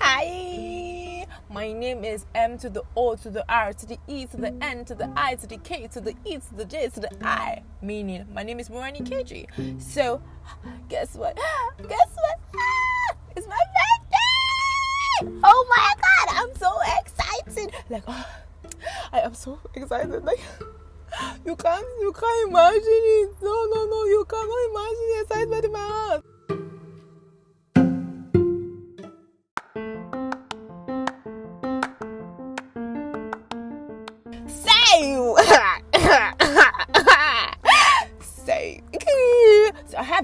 Hi, my name is M to the O to the R to the E to the N to the I to the K to the E to the J to the I. Meaning, my name is Morenikeji. So, guess what? Guess what? Ah, it's my birthday! Oh my god, I'm so excited! Like, oh, I am so excited. Like, you can't, you can't imagine it. No, no, no, you cannot imagine the excitement in my heart.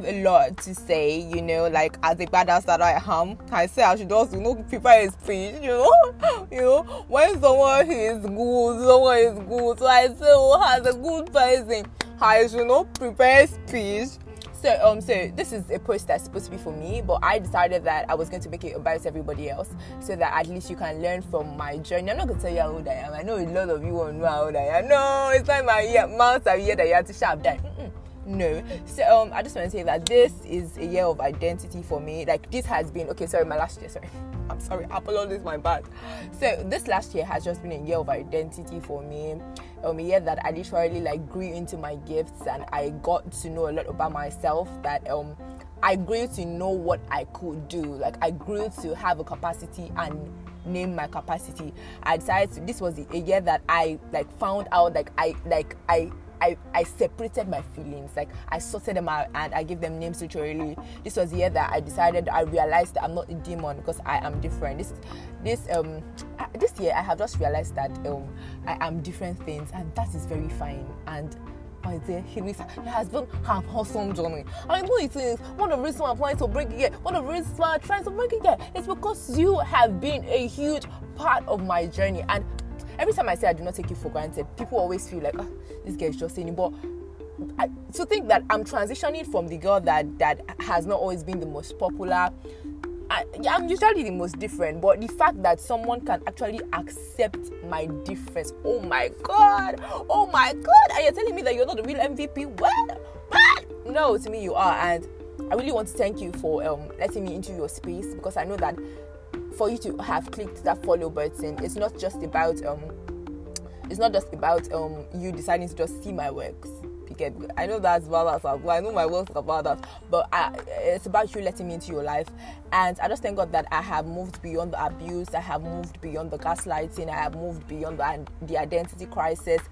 A lot to say, you know, like as a badass that I am, I say I should also you know prepare a speech, you know, you know, when someone is good, someone is good. So I say, oh, as a good person, I should not prepare a speech so um so this is a post that's supposed to be for me, but I decided that I was going to make it about everybody else so that at least you can learn from my journey. I'm not gonna tell you how old I am. I know a lot of you won't know how old I am. No, it's not my year, months of year that you have to sharp that. No. So um I just want to say that this is a year of identity for me. Like this has been okay, sorry, my last year, sorry. I'm sorry, apologies, my bad. So this last year has just been a year of identity for me um, a year that I literally like grew into my gifts and I got to know a lot about myself that um I grew to know what I could do. Like I grew to have a capacity and name my capacity. I decided to, this was a year that I like found out like I like I I, I separated my feelings like i sorted them out and i gave them names literally this was the year that i decided i realized that i'm not a demon because i am different this this um this year i have just realized that um i am different things and that is very fine and my dear it has been an awesome journey. I know it is one of the reasons why I'm trying to break it. One of the reasons why I'm trying to break it. It's because you have been a huge part of my journey. And every time I say I do not take you for granted, people always feel like, oh, this girl is just saying it. But I, to think that I'm transitioning from the girl that that has not always been the most popular. I, I'm usually the most different, but the fact that someone can actually accept my difference, oh my god, oh my god, and you're telling me that you're not the real MVP? What? What? No, to me you are, and I really want to thank you for um, letting me into your space because I know that for you to have clicked that follow button, it's not just about um, it's not just about um you deciding to just see my works get. I know that's as well. I know my works about that, but I, it's about you letting me into your life. And I just thank God that I have moved beyond the abuse. I have moved beyond the gaslighting. I have moved beyond the, the identity crisis,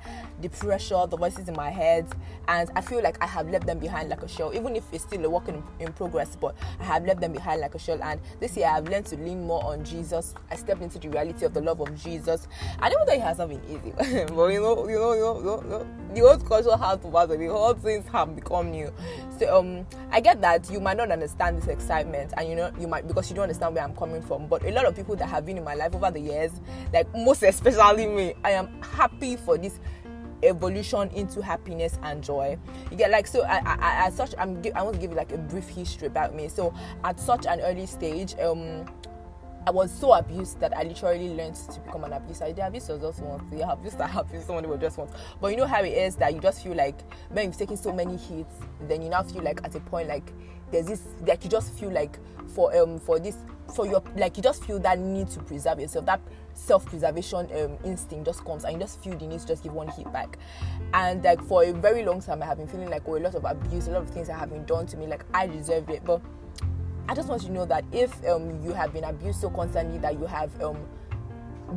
the pressure, the voices in my head, and I feel like I have left them behind like a shell. Even if it's still a work in, in progress, but I have left them behind like a shell. And this year I have learned to lean more on Jesus. I stepped into the reality of the love of Jesus. I know that it has not been easy, but you know, you know, you know, you know, you know the old culture has to away. All things have become new. So um, I get that you might not understand this excitement, and you know you might because you don't understand where I'm coming from. But a lot of people that have been in my life over the years, like most especially me, I am happy for this evolution into happiness and joy. You get like so. I, I, at such, I'm. I want to give you like a brief history about me. So at such an early stage, um, I was so abused that I literally learned to become an abuser. The abuse was just once. The abuse that happened someone was just once. But you know how it is that you just feel like when you've taken so many hits, then you now feel like at a point like there's this like you just feel like for um for this for your like you just feel that need to preserve yourself that self-preservation um, instinct just comes and you just feel the need to just give one hit back and like for a very long time i have been feeling like oh a lot of abuse a lot of things that have been done to me like i deserved it but I just want you to know that if um, you have been abused so constantly that you have um,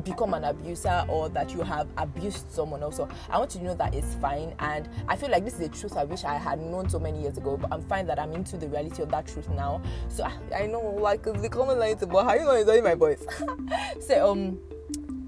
become an abuser or that you have abused someone also i want you to know that it's fine. And i feel like this is a truth i wish i had known so many years ago but i'm fine that i'm into the reality of that truth now. So i, I know like the common line but how you know enjoying my voice? So um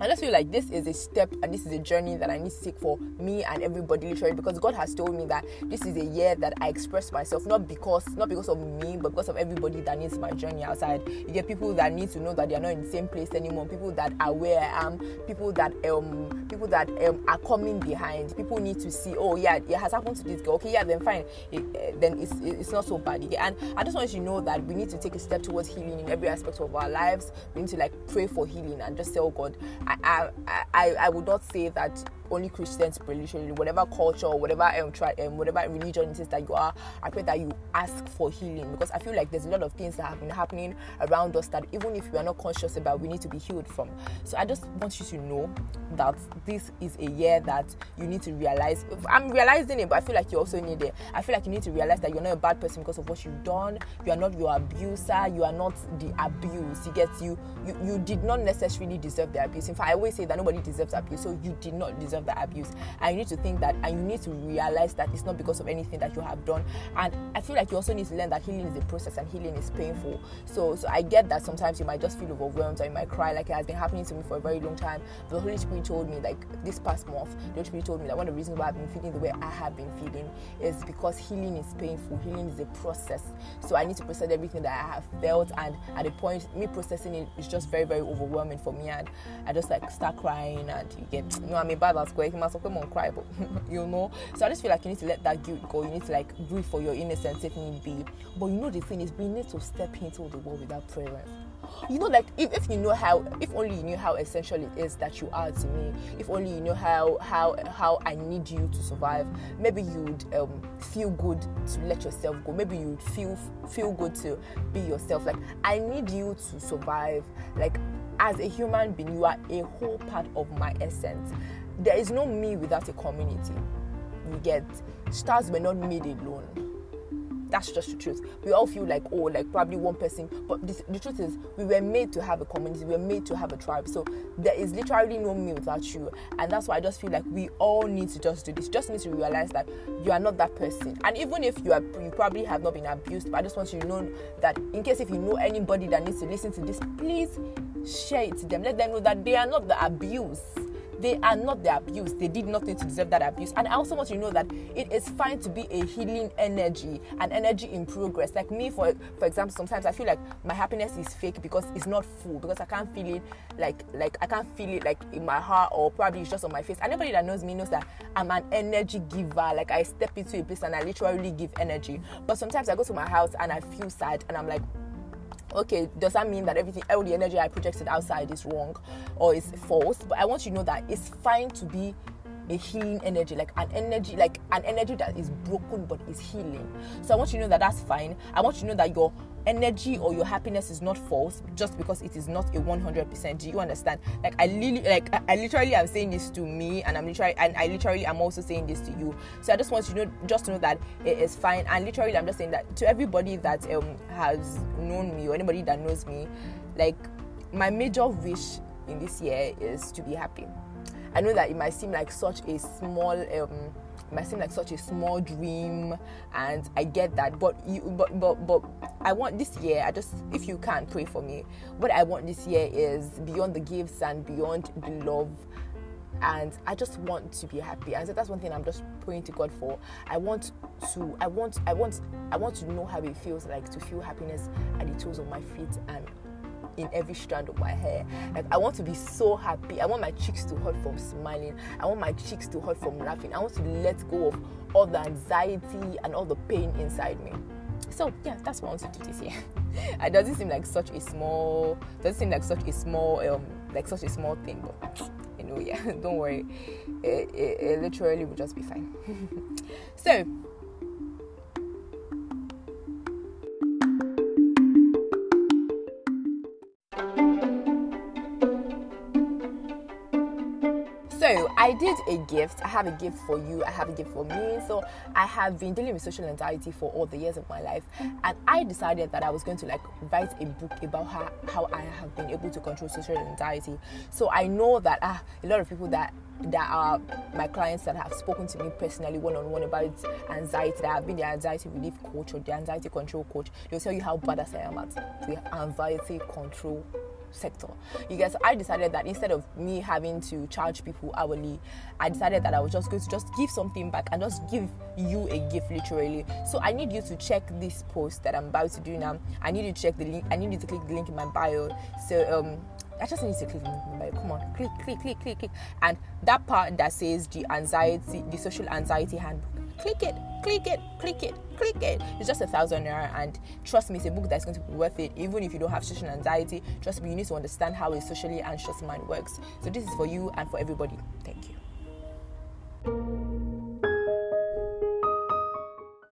I just feel like this is a step and this is a journey that I need to take for me and everybody literally because God has told me that this is a year that I express myself not because not because of me but because of everybody that needs my journey outside. You get people that need to know that they are not in the same place anymore, people that are where I am, people that um people that um are coming behind. People need to see, oh yeah, it has happened to this girl. Okay, yeah, then fine. It, uh, then it's it's not so bad. And I just want you to know that we need to take a step towards healing in every aspect of our lives. We need to like pray for healing and just oh God, I, I, I, I would not say that only Christians literally whatever culture whatever um, try, um whatever religion it is that you are. I pray that you ask for healing because I feel like there's a lot of things that have been happening around us that even if we are not conscious about, we need to be healed from. So I just want you to know that this is a year that you need to realize. I'm realizing it, but I feel like you also need it. I feel like you need to realize that you're not a bad person because of what you've done. You are not your abuser. You are not the abuse. You get you you, you did not necessarily deserve the abuse. In fact, I always say that nobody deserves abuse, so you did not deserve the abuse. And you need to think that, and you need to realize that it's not because of anything that you have done. And I feel like you also need to learn that healing is a process and healing is painful. So, so I get that sometimes you might just feel overwhelmed or you might cry, like it has been happening to me for a very long time. The Holy Spirit told me, like this past month, the Holy Spirit told me that one of the reasons why I've been feeling the way I have been feeling is because healing is painful. Healing is a process. So I need to process everything that I have felt, and at the point, me processing it is just very, very overwhelming for me. And I just like start crying, and you get, you know, I'm a bad square. You must come on cry, but you know. So I just feel like you need to let that guilt go. You need to like grieve for your innocence if need be. But you know, the thing is, we need to step into the world without prayer you know like if, if you know how if only you knew how essential it is that you are to me if only you know how how how i need you to survive maybe you'd um, feel good to let yourself go maybe you'd feel feel good to be yourself like i need you to survive like as a human being you are a whole part of my essence there is no me without a community you get stars were not made alone that's just the truth. We all feel like, oh, like probably one person. But this, the truth is, we were made to have a community. We were made to have a tribe. So there is literally no me without you. And that's why I just feel like we all need to just do this. Just need to realize that you are not that person. And even if you are, you probably have not been abused. But I just want you to know that in case if you know anybody that needs to listen to this, please share it to them. Let them know that they are not the abuse they are not the abuse. They did nothing to deserve that abuse. And I also want you to know that it is fine to be a healing energy, an energy in progress. Like me, for for example, sometimes I feel like my happiness is fake because it's not full because I can't feel it like like I can't feel it like in my heart or probably it's just on my face. Anybody that knows me knows that I'm an energy giver. Like I step into a place and I literally give energy. But sometimes I go to my house and I feel sad and I'm like okay, does that mean that everything, all the energy I projected outside is wrong or is false? But I want you to know that it's fine to be a healing energy, like an energy, like an energy that is broken but is healing. So I want you to know that that's fine. I want you to know that your energy or your happiness is not false just because it is not a 100% do you understand? Like i literally like i literally am saying this to me and i'm literally and i literally am also saying this to you. So i just want you to know just to know that it is fine. And literally i'm just saying that to everybody that um has known me or anybody that knows me like my major wish in this year is to be happy i know that it might seem like such a small um it might seem like such a small dream and i get that but you but but but i want this year i just if you can pray for me what i want this year is beyond the gifts and beyond the love and I just want to be happy. And so that's one thing I'm just praying to God for. I want to, I want, I want, I want to know how it feels like to feel happiness at the toes of my feet and in every strand of my hair. Like I want to be so happy. I want my cheeks to hurt from smiling. I want my cheeks to hurt from laughing. I want to let go of all the anxiety and all the pain inside me. So yeah, that's what I want to do this year. it doesn't seem like such a small doesn't seem like such a small um like such a small thing, but you know, yeah, don't worry. It, it, it literally will just be fine. so I did a gift. I have a gift for you. I have a gift for me. So I have been dealing with social anxiety for all the years of my life, and I decided that I was going to like write a book about how how I have been able to control social anxiety. So I know that ah, a lot of people that that are my clients that have spoken to me personally one on one about anxiety, that have been the anxiety relief coach or the anxiety control coach, they'll tell you how badass I am at the anxiety control sector. You guys, I decided that instead of me having to charge people hourly, I decided that I was just going to just give something back and just give you a gift literally. So I need you to check this post that I'm about to do now. I need you to check the link. I need you to click the link in my bio. So um I just need to click. Come on, click, click, click, click, click. And that part that says the anxiety, the social anxiety handbook click it, click it, click it, click it. It's just a thousand naira, and trust me, it's a book that's going to be worth it. Even if you don't have social anxiety, trust me, you need to understand how a socially anxious mind works. So this is for you and for everybody. Thank you.